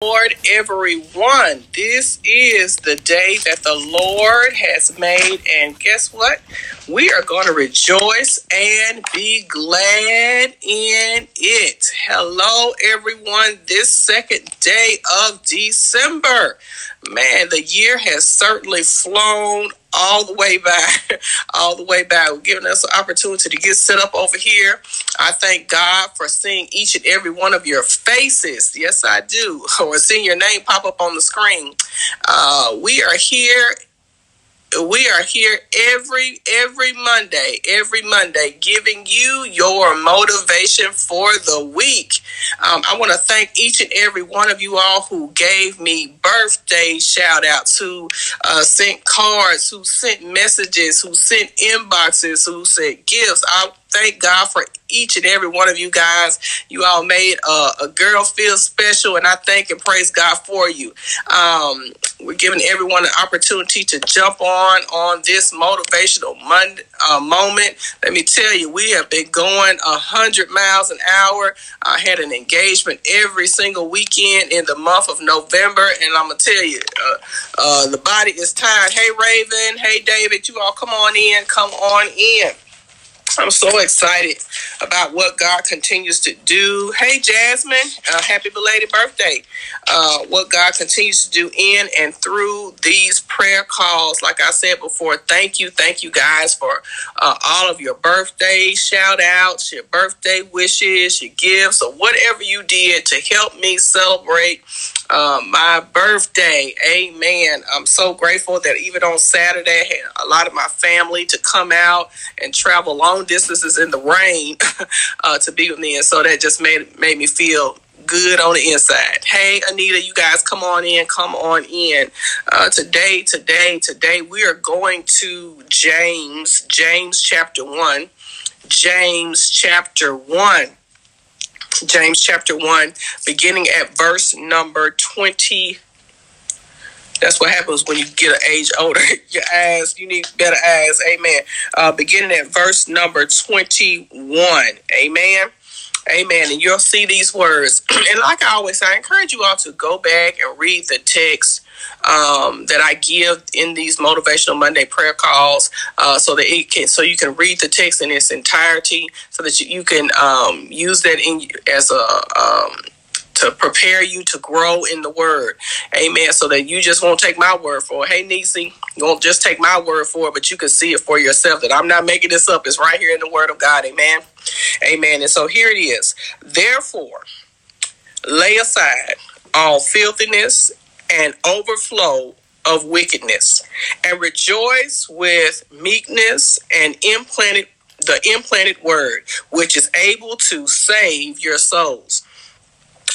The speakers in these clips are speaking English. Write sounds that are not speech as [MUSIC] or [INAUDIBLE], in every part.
Lord, everyone. This is the day that the Lord has made, and guess what? We are going to rejoice and be glad in it. Hello, everyone. This second day of December. Man, the year has certainly flown all the way by, [LAUGHS] all the way by, giving us an opportunity to get set up over here. I thank God for seeing each and every one of your faces. Yes, I do. [LAUGHS] Or seeing your name pop up on the screen. Uh, we are here we are here every every Monday, every Monday, giving you your motivation for the week. Um, I want to thank each and every one of you all who gave me birthday shout outs, who uh, sent cards, who sent messages, who sent inboxes, who sent gifts. I thank God for each and every one of you guys. You all made a, girl feel special, and I thank and praise God for you. Um, we're giving everyone an opportunity to jump on on this motivational Monday, uh, moment. Let me tell you, we have been going a hundred miles an hour. I had an engagement every single weekend in the month of November, and I'm gonna tell you, uh, uh, the body is tired. Hey, Raven. Hey, David. You all come on in. Come on in. I'm so excited about what God continues to do. Hey, Jasmine, uh, happy belated birthday. Uh, what God continues to do in and through these prayer calls. Like I said before, thank you. Thank you guys for uh, all of your birthday shout outs, your birthday wishes, your gifts, or whatever you did to help me celebrate uh, my birthday. Amen. I'm so grateful that even on Saturday, I had a lot of my family to come out and travel long distances in the rain [LAUGHS] uh, to be with me. And so that just made, made me feel good on the inside. Hey, Anita, you guys come on in, come on in. Uh, today, today, today, we are going to James, James chapter 1. James chapter 1. James chapter 1, beginning at verse number 20. That's what happens when you get an age older. [LAUGHS] Your eyes, you need better eyes. Amen. Uh, beginning at verse number 21. Amen. Amen. And you'll see these words. [CLEARS THROAT] and like I always say, I encourage you all to go back and read the text um, that I give in these motivational Monday prayer calls, uh, so that it can so you can read the text in its entirety, so that you, you can um, use that in as a um, to prepare you to grow in the word. Amen. So that you just won't take my word for it. Hey, Nisi, you won't just take my word for it, but you can see it for yourself that I'm not making this up. It's right here in the word of God. Amen. Amen. And so here it is. Therefore, lay aside all filthiness and overflow of wickedness and rejoice with meekness and implanted the implanted word which is able to save your souls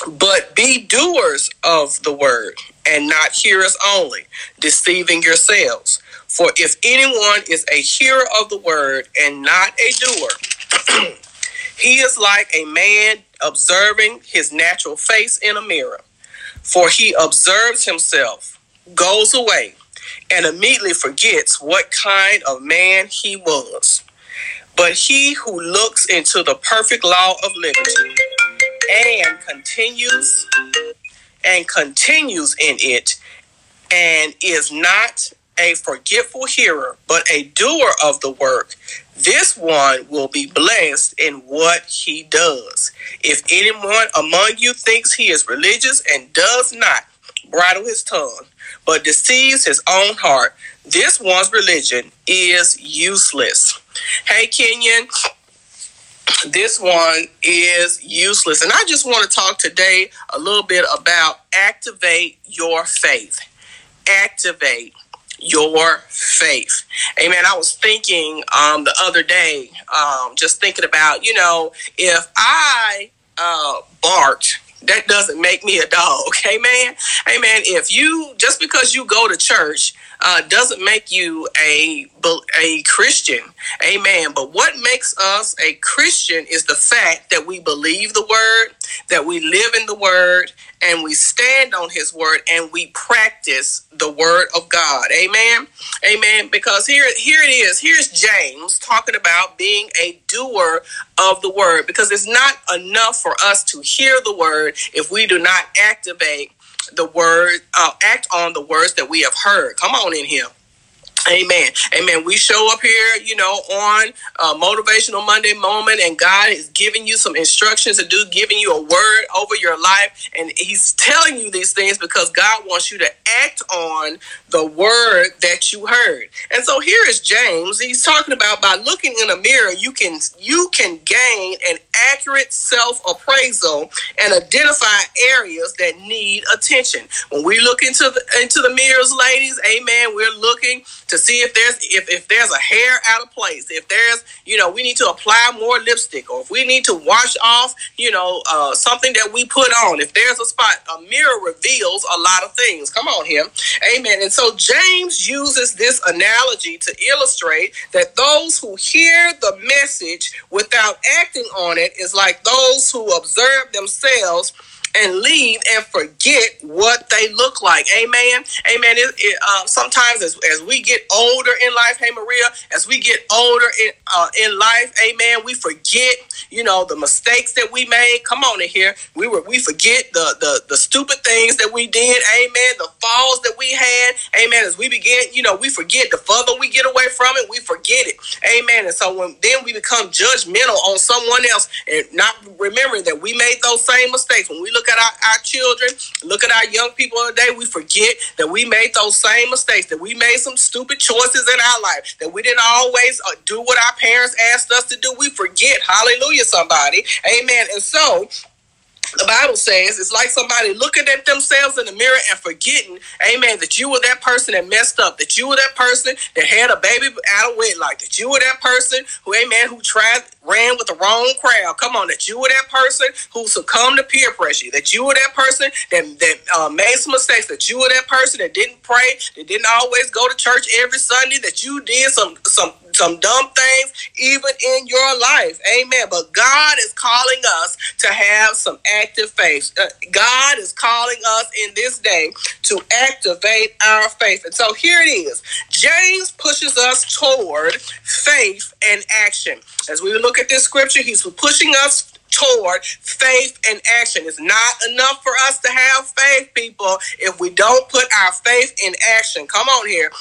but be doers of the word and not hearers only deceiving yourselves for if anyone is a hearer of the word and not a doer [CLEARS THROAT] he is like a man observing his natural face in a mirror for he observes himself, goes away, and immediately forgets what kind of man he was. But he who looks into the perfect law of liberty and continues and continues in it and is not a forgetful hearer, but a doer of the work, this one will be blessed in what he does. If anyone among you thinks he is religious and does not bridle his tongue, but deceives his own heart, this one's religion is useless. Hey, Kenyon, this one is useless. And I just want to talk today a little bit about activate your faith. Activate your faith. Amen. I was thinking um, the other day, um, just thinking about, you know, if I uh, barked, that doesn't make me a dog. [LAUGHS] Amen. Amen. If you, just because you go to church, uh, doesn't make you a a Christian. Amen. But what makes us a Christian is the fact that we believe the word, that we live in the word, and we stand on his word and we practice the word of God. Amen. Amen. Because here, here it is. Here's James talking about being a doer of the word because it's not enough for us to hear the word if we do not activate the word, uh, act on the words that we have heard. Come on in here. Amen. Amen. We show up here, you know, on Motivational Monday Moment, and God is giving you some instructions to do, giving you a word over your life. And He's telling you these things because God wants you to act on the word that you heard. And so here is James. He's talking about by looking in a mirror, you can you can gain an accurate self appraisal and identify areas that need attention. When we look into the into the mirrors, ladies, amen, we're looking to see if there's if, if there's a hair out of place, if there's you know we need to apply more lipstick, or if we need to wash off you know uh, something that we put on. If there's a spot, a mirror reveals a lot of things. Come on here, Amen. And so James uses this analogy to illustrate that those who hear the message without acting on it is like those who observe themselves and leave and forget what they look like. Amen. Amen. It, it, uh, sometimes as, as we get older in life, hey Maria, as we get older in uh, in life, amen, we forget, you know, the mistakes that we made. Come on in here. We were we forget the the the stupid things that we did. Amen. The falls that we had. Amen. As we begin, you know, we forget. The further we get away from it, we forget it. Amen. And so when then we become judgmental on someone else and not remembering that we made those same mistakes when we look at our, our children, look at our young people today, we forget that we made those same mistakes, that we made some stupid choices in our life, that we didn't always uh, do what our parents asked us to do. We forget. Hallelujah, somebody. Amen. And so, the Bible says it's like somebody looking at themselves in the mirror and forgetting, amen, that you were that person that messed up, that you were that person that had a baby out of wedlock, that you were that person who, amen, who tried, ran with the wrong crowd. Come on, that you were that person who succumbed to peer pressure, that you were that person that, that uh, made some mistakes, that you were that person that didn't pray, that didn't always go to church every Sunday, that you did some, some some dumb things even in your life. Amen. But God is calling us to have some active faith. Uh, God is calling us in this day to activate our faith. And so here it is. James pushes us toward faith and action. As we look at this scripture, he's pushing us toward faith and action. It's not enough for us to have faith, people, if we don't put our faith in action. Come on here.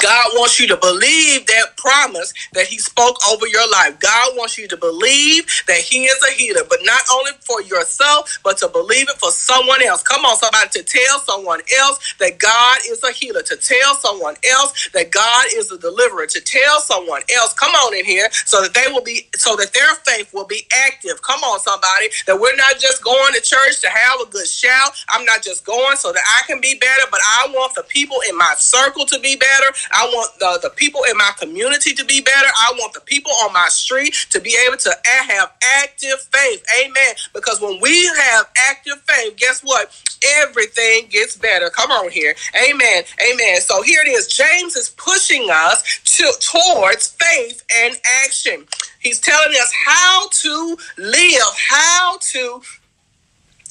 God wants you to believe that promise that He spoke over your life. God wants you to believe that He is a healer, but not only for yourself, but to believe it for someone else. Come on, somebody, to tell someone else that God is a healer, to tell someone else that God is a deliverer, to tell someone else, come on in here, so that they will be, so that their faith will be active. Come on, somebody, that we're not just going to church to have a good shout. I'm not just going so that I can be better, but I want the people in my circle to be better. I want the, the people in my community to be better. I want the people on my street to be able to have active faith. Amen. Because when we have active faith, guess what? Everything gets better. Come on here. Amen. Amen. So here it is. James is pushing us to, towards faith and action. He's telling us how to live, how to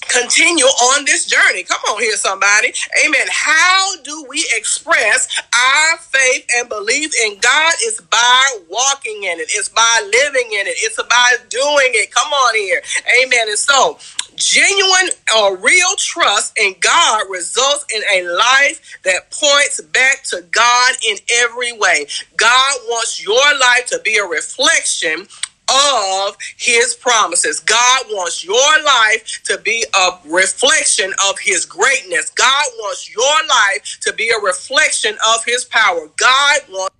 continue on this journey. Come on here, somebody. Amen. How do we express our faith and belief in God? It's by walking in it, it's by living in it, it's about doing it. Come on here. Amen. And so, genuine or real trust in God results in a life that points back to God in every way. God wants your life to be a reflection of his promises. God wants your life to be a reflection of his greatness. God wants your life to be a reflection of his power. God wants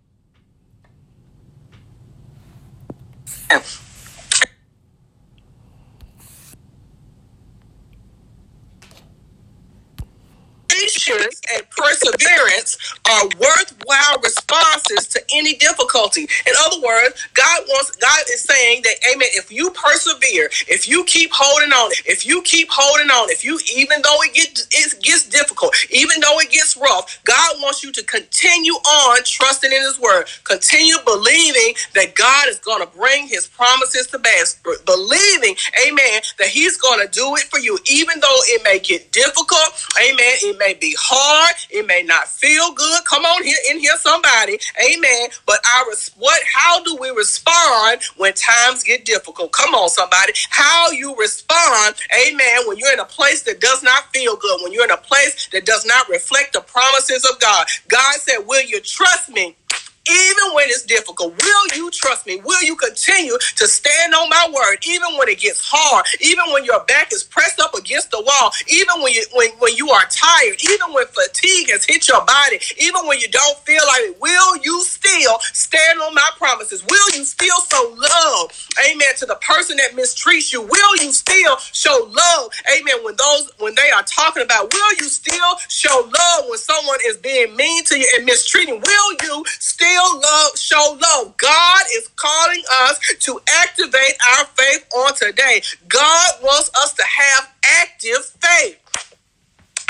and perseverance are worthwhile responses to any difficulty. In other words, God wants God is saying that amen, if you persevere, if you keep holding on, if you keep holding on, if you even though it gets it gets difficult, even though it gets rough, God wants you to continue on trusting in his word. Continue believing that God is going to bring his promises to pass. Believing, amen, that he's going to do it for you even though it may get difficult. Amen. It may be hard. It may not feel good. Come on here in here, somebody. Amen. But our what? How do we respond when times get difficult? Come on, somebody. How you respond? Amen. When you're in a place that does not feel good. When you're in a place that does not reflect the promises of God. God said, "Will you trust me?" Even when it's difficult. Will you trust me? Will you continue to stand on my word, even when it gets hard, even when your back is pressed up against the wall, even when you when, when you are tired, even when fatigue has hit your body, even when you don't feel like it? Will you still stand on my promises? Will you still show love, amen, to the person that mistreats you? Will you still show love, amen, when those when they are talking about? Will you still show love when someone is being mean to you and mistreating? Will you still still love, show love. God is calling us to activate our faith on today. God wants us to have active faith.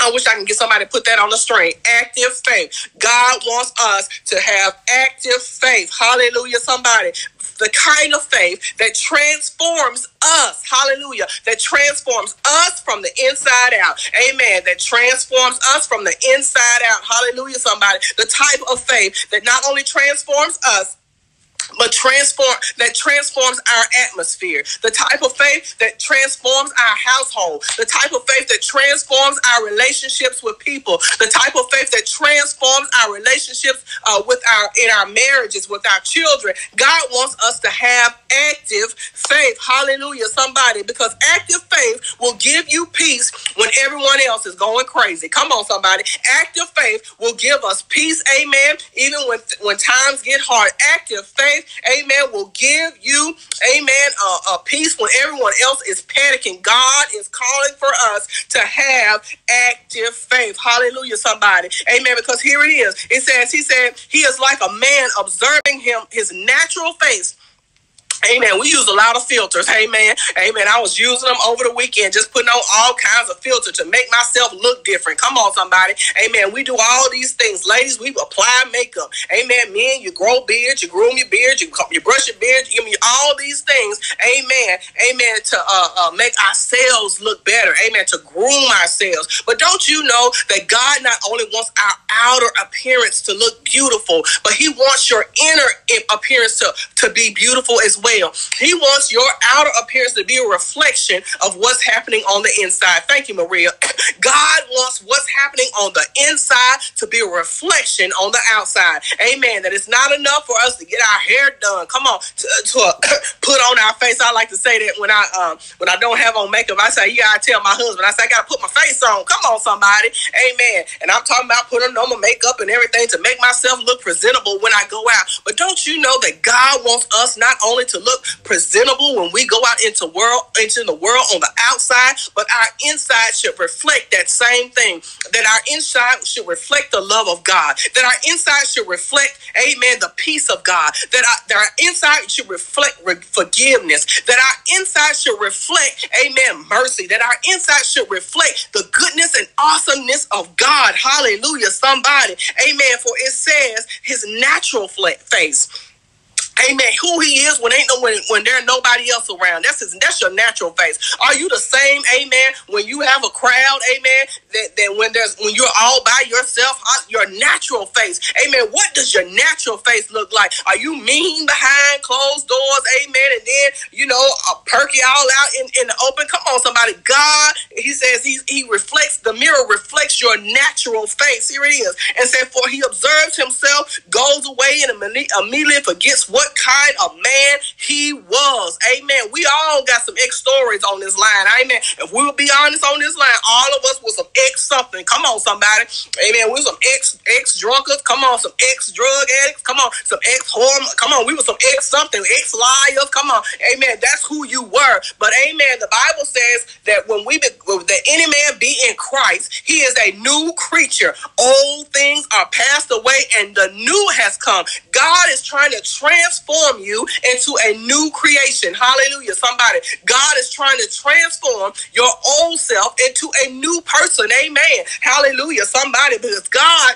I wish I can get somebody to put that on the string. Active faith. God wants us to have active faith. Hallelujah, somebody. The kind of faith that transforms us. Hallelujah. That transforms us from the inside out. Amen. That transforms us from the inside out. Hallelujah, somebody. The type of faith that not only transforms us, but transform that transforms our atmosphere. The type of faith that transforms our household. The type of faith that transforms our relationships with people. The type of faith that transforms our relationships uh, with our in our marriages with our children. God wants us to have active faith. Hallelujah somebody because active faith will give you peace when everyone else is going crazy. Come on somebody. Active faith will give us peace amen even when when times get hard. Active faith amen, will give you, amen, a, a peace when everyone else is panicking. God is calling for us to have active faith. Hallelujah, somebody. Amen. Because here it is. It says, He said, He is like a man observing him, his natural face Amen. We use a lot of filters. Amen. Amen. I was using them over the weekend, just putting on all kinds of filters to make myself look different. Come on, somebody. Amen. We do all these things. Ladies, we apply makeup. Amen. Men, you grow beards, you groom your beard, you, you brush your beard, you mean all these things. Amen. Amen. To uh, uh, make ourselves look better. Amen. To groom ourselves. But don't you know that God not only wants our outer appearance to look beautiful, but He wants your inner appearance to, to be beautiful as well well. He wants your outer appearance to be a reflection of what's happening on the inside. Thank you, Maria. [COUGHS] God wants what's happening on the inside to be a reflection on the outside. Amen. That it's not enough for us to get our hair done. Come on, to, to uh, [COUGHS] put on our face. I like to say that when I um, when I don't have on makeup, I say you gotta tell my husband. I say I gotta put my face on. Come on, somebody. Amen. And I'm talking about putting on my makeup and everything to make myself look presentable when I go out. But don't you know that God wants us not only to look presentable when we go out into world into the world on the outside, but our inside should reflect that same thing. That our inside should reflect the love of God. That our inside should reflect, Amen, the peace of God. That our, that our inside should reflect re- forgiveness. That our inside should reflect, Amen, mercy. That our inside should reflect the goodness and awesomeness of God. Hallelujah, somebody. Amen. For it says His natural face Amen. Who he is when ain't no when, when there nobody else around. That's his that's your natural face. Are you the same, amen, when you have a crowd, amen, that, that when there's when you're all by yourself, uh, your natural face. Amen. What does your natural face look like? Are you mean behind closed doors, amen, and then you know, perky all out in, in the open? Come on, somebody. God, he says he he reflects the mirror reflects your natural face. Here it is. And said, For he observes himself, goes away, and immediately forgets what kind of man he was. Amen. We all got some ex stories on this line. Amen. If we will be honest on this line, all of us with some ex something. Come on, somebody. Amen. We were some ex ex drunkards. Come on, some ex drug addicts. Come on, some ex hormone. Come on, we were some ex something, ex liars. Come on. Amen. That's who you were. But amen. The Bible says that when we be, that any man be in Christ, he is a new creature. Old things are passed away and the new has come. God is trying to transform you into a new creation. Hallelujah. Somebody, God is trying to transform your old self into a new person. Amen. Hallelujah. Somebody, because God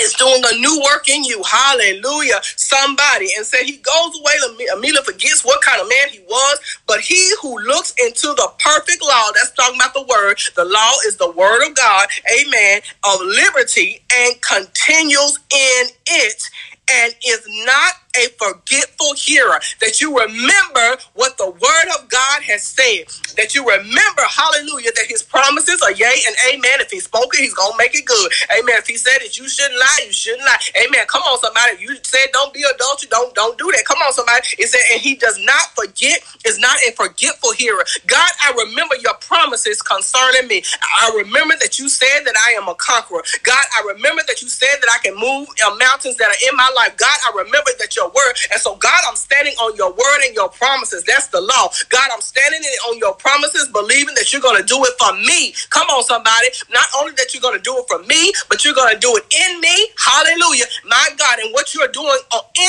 is doing a new work in you. Hallelujah. Somebody. And said he goes away. Amelia forgets what kind of man he was. But he who looks into the perfect law, that's talking about the word. The law is the word of God. Amen. Of liberty and continues in it and is not a forgetful hearer, that you remember what the word of God has said, that you remember, hallelujah, that his promises are yea and amen. If he spoke it, he's going to make it good. Amen. If he said it, you shouldn't lie, you shouldn't lie. Amen. Come on, somebody. You said don't be adultery, don't, don't do that. Come on, somebody. It said, and he does not forget, is not a forgetful hearer. God, I remember your promises concerning me. I remember that you said that I am a conqueror. God, I remember that you said that I can move uh, mountains that are in my life. God, I remember that your word. And so, God, I'm standing on your word and your promises. That's the law. God, I'm standing on your promises, believing that you're going to do it for me. Come on, somebody. Not only that you're going to do it for me, but you're going to do it in me. Hallelujah. My God. And what you're doing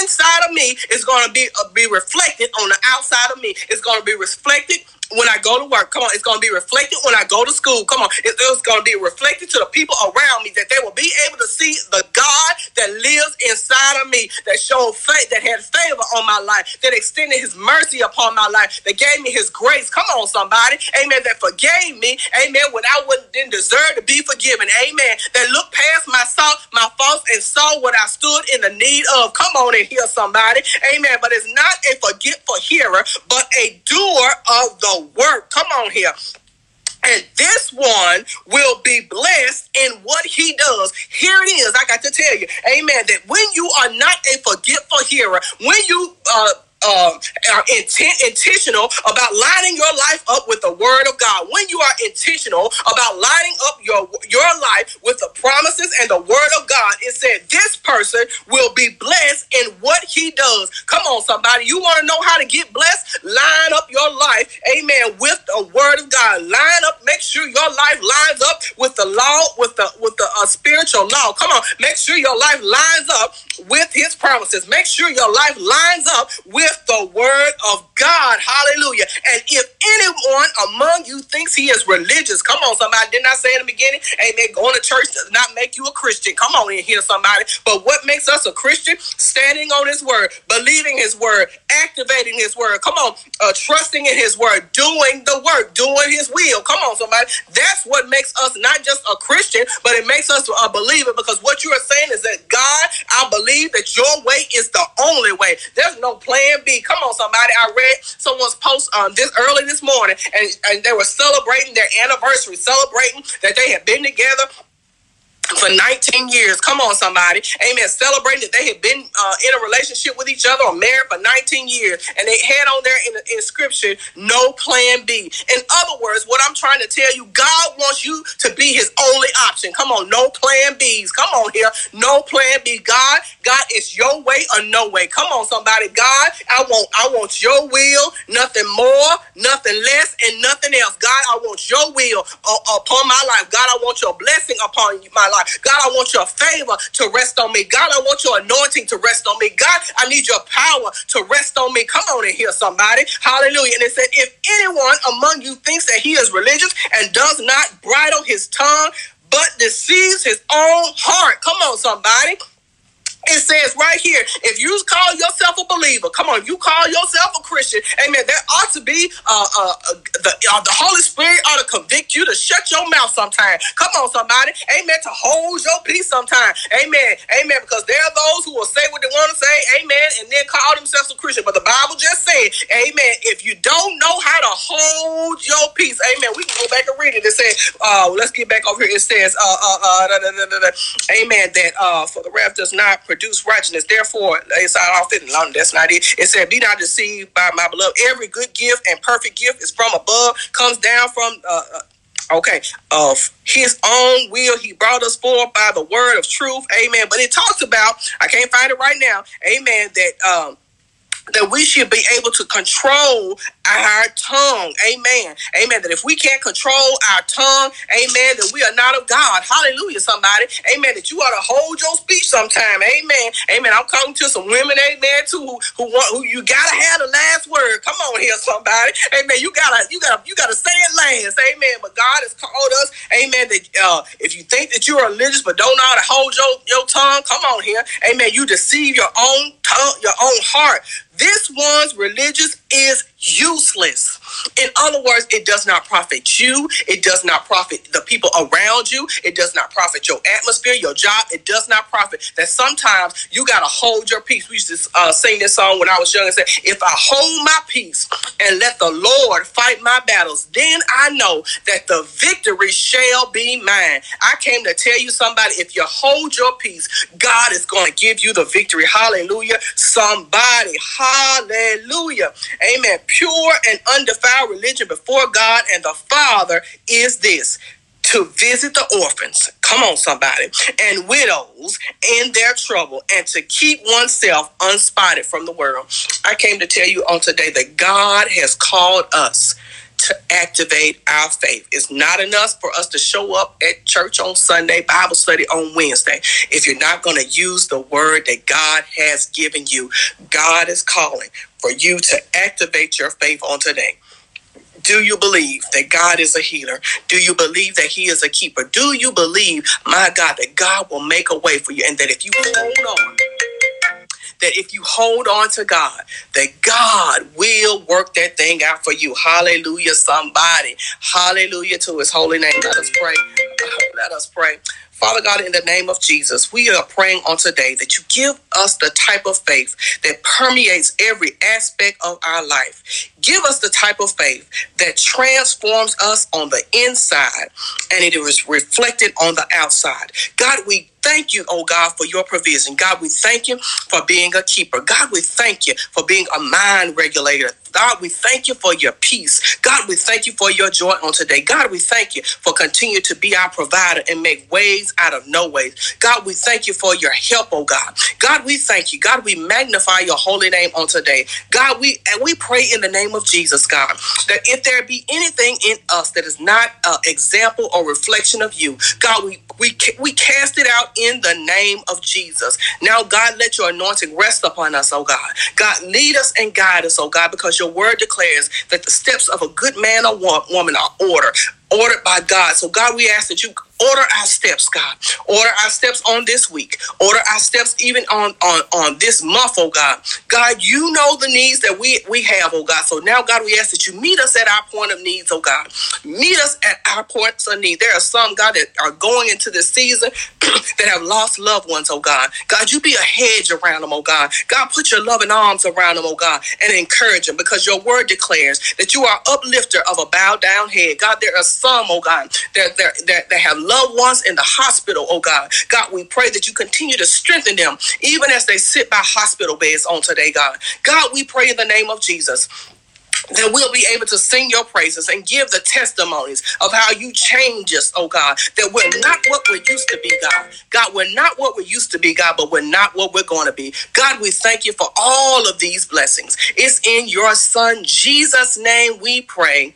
inside of me is going to be, uh, be reflected on the outside of me. It's going to be reflected when I go to work. Come on, it's going to be reflected when I go to school. Come on, it's going to be reflected to the people around me that they will be able to see the God lives inside of me, that showed faith, that had favor on my life, that extended His mercy upon my life, that gave me His grace. Come on, somebody, Amen. That forgave me, Amen. When I wouldn't didn't deserve to be forgiven, Amen. That looked past my fault, my faults, and saw what I stood in the need of. Come on and hear somebody, Amen. But it's not a forgetful hearer, but a doer of the work. Come on here. And this one will be blessed in what he does. Here it is. I got to tell you, amen, that when you are not a forgetful hearer, when you uh, uh, are intent, intentional about lining your life up with the word of God, when you are intentional about lining up your your life with the promises and the word of God, it said this person will be blessed in what he does. Come on, somebody. You want to know how to get blessed? Line up your life, amen, with the word of God. Line up, make sure your life lines up with the law, with the with the uh, spiritual law. Come on, make sure your life lines up with his promises. Make sure your life lines up with the word of God. Hallelujah. And if anyone among you thinks he is religious, come on, somebody. Didn't I say in the beginning? Amen. Going to church does not make you a Christian. Come on in here, somebody. But what makes us a Christian? Standing on his word, believing his word, activating his word. Come on, uh, trusting in his word, doing the work, doing his will. Come on, somebody. That's what makes us not just a Christian, but it makes us a believer because what you are saying is that God, I believe that your way is the only way. There's no plan B. Come on, somebody. I read someone's post um, this early this morning, and, and they were celebrating their anniversary, celebrating that they had been together for 19 years. Come on, somebody. Amen. Celebrating that they had been uh, in a relationship with each other or married for 19 years. And they had on there in the inscription, no plan B. In other words, what I'm trying to tell you, God wants you to be his only option. Come on, no plan Bs. Come on here. No plan B. God, God, it's your way or no way. Come on, somebody. God, I want, I want your will, nothing more, nothing less, and nothing else. God, I want your will uh, upon my life. God, I want your blessing upon my life life. God, I want your favor to rest on me. God, I want your anointing to rest on me. God, I need your power to rest on me. Come on and hear somebody. Hallelujah. And it said, if anyone among you thinks that he is religious and does not bridle his tongue, but deceives his own heart. Come on, somebody. It says right here, if you call yourself a believer, come on, you call yourself a Christian, amen. There ought to be uh, uh, uh the uh, the Holy Spirit ought to convict you to shut your mouth sometime. Come on, somebody, amen. To hold your peace sometime, amen, amen. Because there are those who will say what they want to say, amen, and then call themselves a Christian. But the Bible just said, amen. If you don't know how to hold your peace, amen. We can go back and read it. It says, uh, let's get back over here. It says, uh, amen. That for the wrath does not produce righteousness. Therefore, it's not all London. That's not it. It said, Be not deceived by my beloved. Every good gift and perfect gift is from above, comes down from uh, uh, okay, of his own will he brought us forth by the word of truth. Amen. But it talks about, I can't find it right now, amen, that um that we should be able to control our tongue. Amen. Amen. That if we can't control our tongue, amen, that we are not of God. Hallelujah, somebody. Amen. That you ought to hold your speech sometime. Amen. Amen. I'm talking to some women, amen, too, who, who want who you gotta have the last word. Come on here, somebody. Amen. You gotta, you gotta, you gotta say it last. Amen. But God has called us, amen, that uh, if you think that you're religious but don't know how to hold your, your tongue, come on here. Amen. You deceive your own tongue, your own heart. This one's religious is useless. In other words, it does not profit you. It does not profit the people around you. It does not profit your atmosphere, your job. It does not profit that sometimes you got to hold your peace. We used to uh, sing this song when I was young and said, If I hold my peace and let the Lord fight my battles, then I know that the victory shall be mine. I came to tell you, somebody, if you hold your peace, God is going to give you the victory. Hallelujah. Somebody, hallelujah. Amen. Pure and undefiled religion before God and the Father is this to visit the orphans, come on, somebody, and widows in their trouble, and to keep oneself unspotted from the world. I came to tell you on today that God has called us to activate our faith. It's not enough for us to show up at church on Sunday, Bible study on Wednesday. If you're not going to use the word that God has given you, God is calling for you to activate your faith on today. Do you believe that God is a healer? Do you believe that He is a keeper? Do you believe, my God, that God will make a way for you and that if you hold on, that if you hold on to God, that God will work that thing out for you. Hallelujah, somebody. Hallelujah to his holy name. Let us pray. Let us pray. Father God, in the name of Jesus, we are praying on today that you give us the type of faith that permeates every aspect of our life. Give us the type of faith that transforms us on the inside and it is reflected on the outside. God, we thank you, oh God, for your provision. God, we thank you for being a keeper. God, we thank you for being a mind regulator. God, we thank you for your peace. God, we thank you for your joy on today. God, we thank you for continue to be our provider and make ways out of no ways. God, we thank you for your help, oh God. God, we thank you. God, we magnify your holy name on today. God, we and we pray in the name of Jesus, God, that if there be anything in us that is not an example or reflection of you, God, we we we cast it out in the name of Jesus. Now, God, let your anointing rest upon us, oh God. God, lead us and guide us, oh God, because your word declares that the steps of a good man or woman are ordered ordered by God. So, God, we ask that you order our steps, God. Order our steps on this week. Order our steps even on on on this month, oh God. God, you know the needs that we we have, oh God. So now, God, we ask that you meet us at our point of needs, oh God. Meet us at our points of need. There are some, God, that are going into this season [CLEARS THROAT] that have lost loved ones, oh God. God, you be a hedge around them, oh God. God, put your loving arms around them, oh God, and encourage them because your word declares that you are uplifter of a bowed down head. God, there are some, oh God, that, that, that, that have loved ones in the hospital, oh God. God, we pray that you continue to strengthen them even as they sit by hospital beds on today, God. God, we pray in the name of Jesus that we'll be able to sing your praises and give the testimonies of how you change us, oh God, that we're not what we used to be, God. God, we're not what we used to be, God, but we're not what we're going to be. God, we thank you for all of these blessings. It's in your son Jesus' name we pray.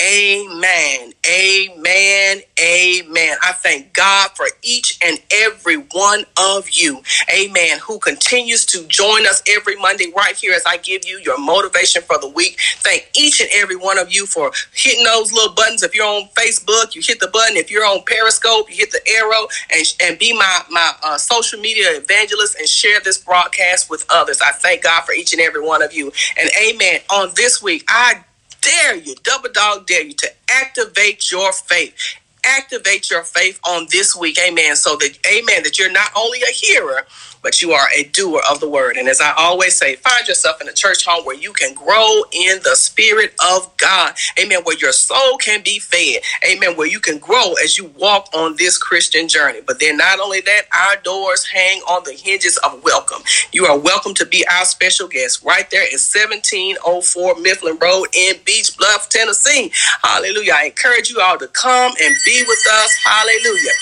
Amen. Amen. Amen. I thank God for each and every one of you. Amen. Who continues to join us every Monday right here as I give you your motivation for the week. Thank each and every one of you for hitting those little buttons. If you're on Facebook, you hit the button. If you're on Periscope, you hit the arrow and, and be my, my uh, social media evangelist and share this broadcast with others. I thank God for each and every one of you. And amen. On this week, I dare you, double dog dare you to activate your faith. Activate your faith on this week, amen. So that, amen, that you're not only a hearer, but you are a doer of the word. And as I always say, find yourself in a church home where you can grow in the spirit of God. Amen. Where your soul can be fed. Amen. Where you can grow as you walk on this Christian journey. But then not only that, our doors hang on the hinges of welcome. You are welcome to be our special guest right there at 1704 Mifflin Road in Beech Bluff, Tennessee. Hallelujah. I encourage you all to come and be with us. Hallelujah.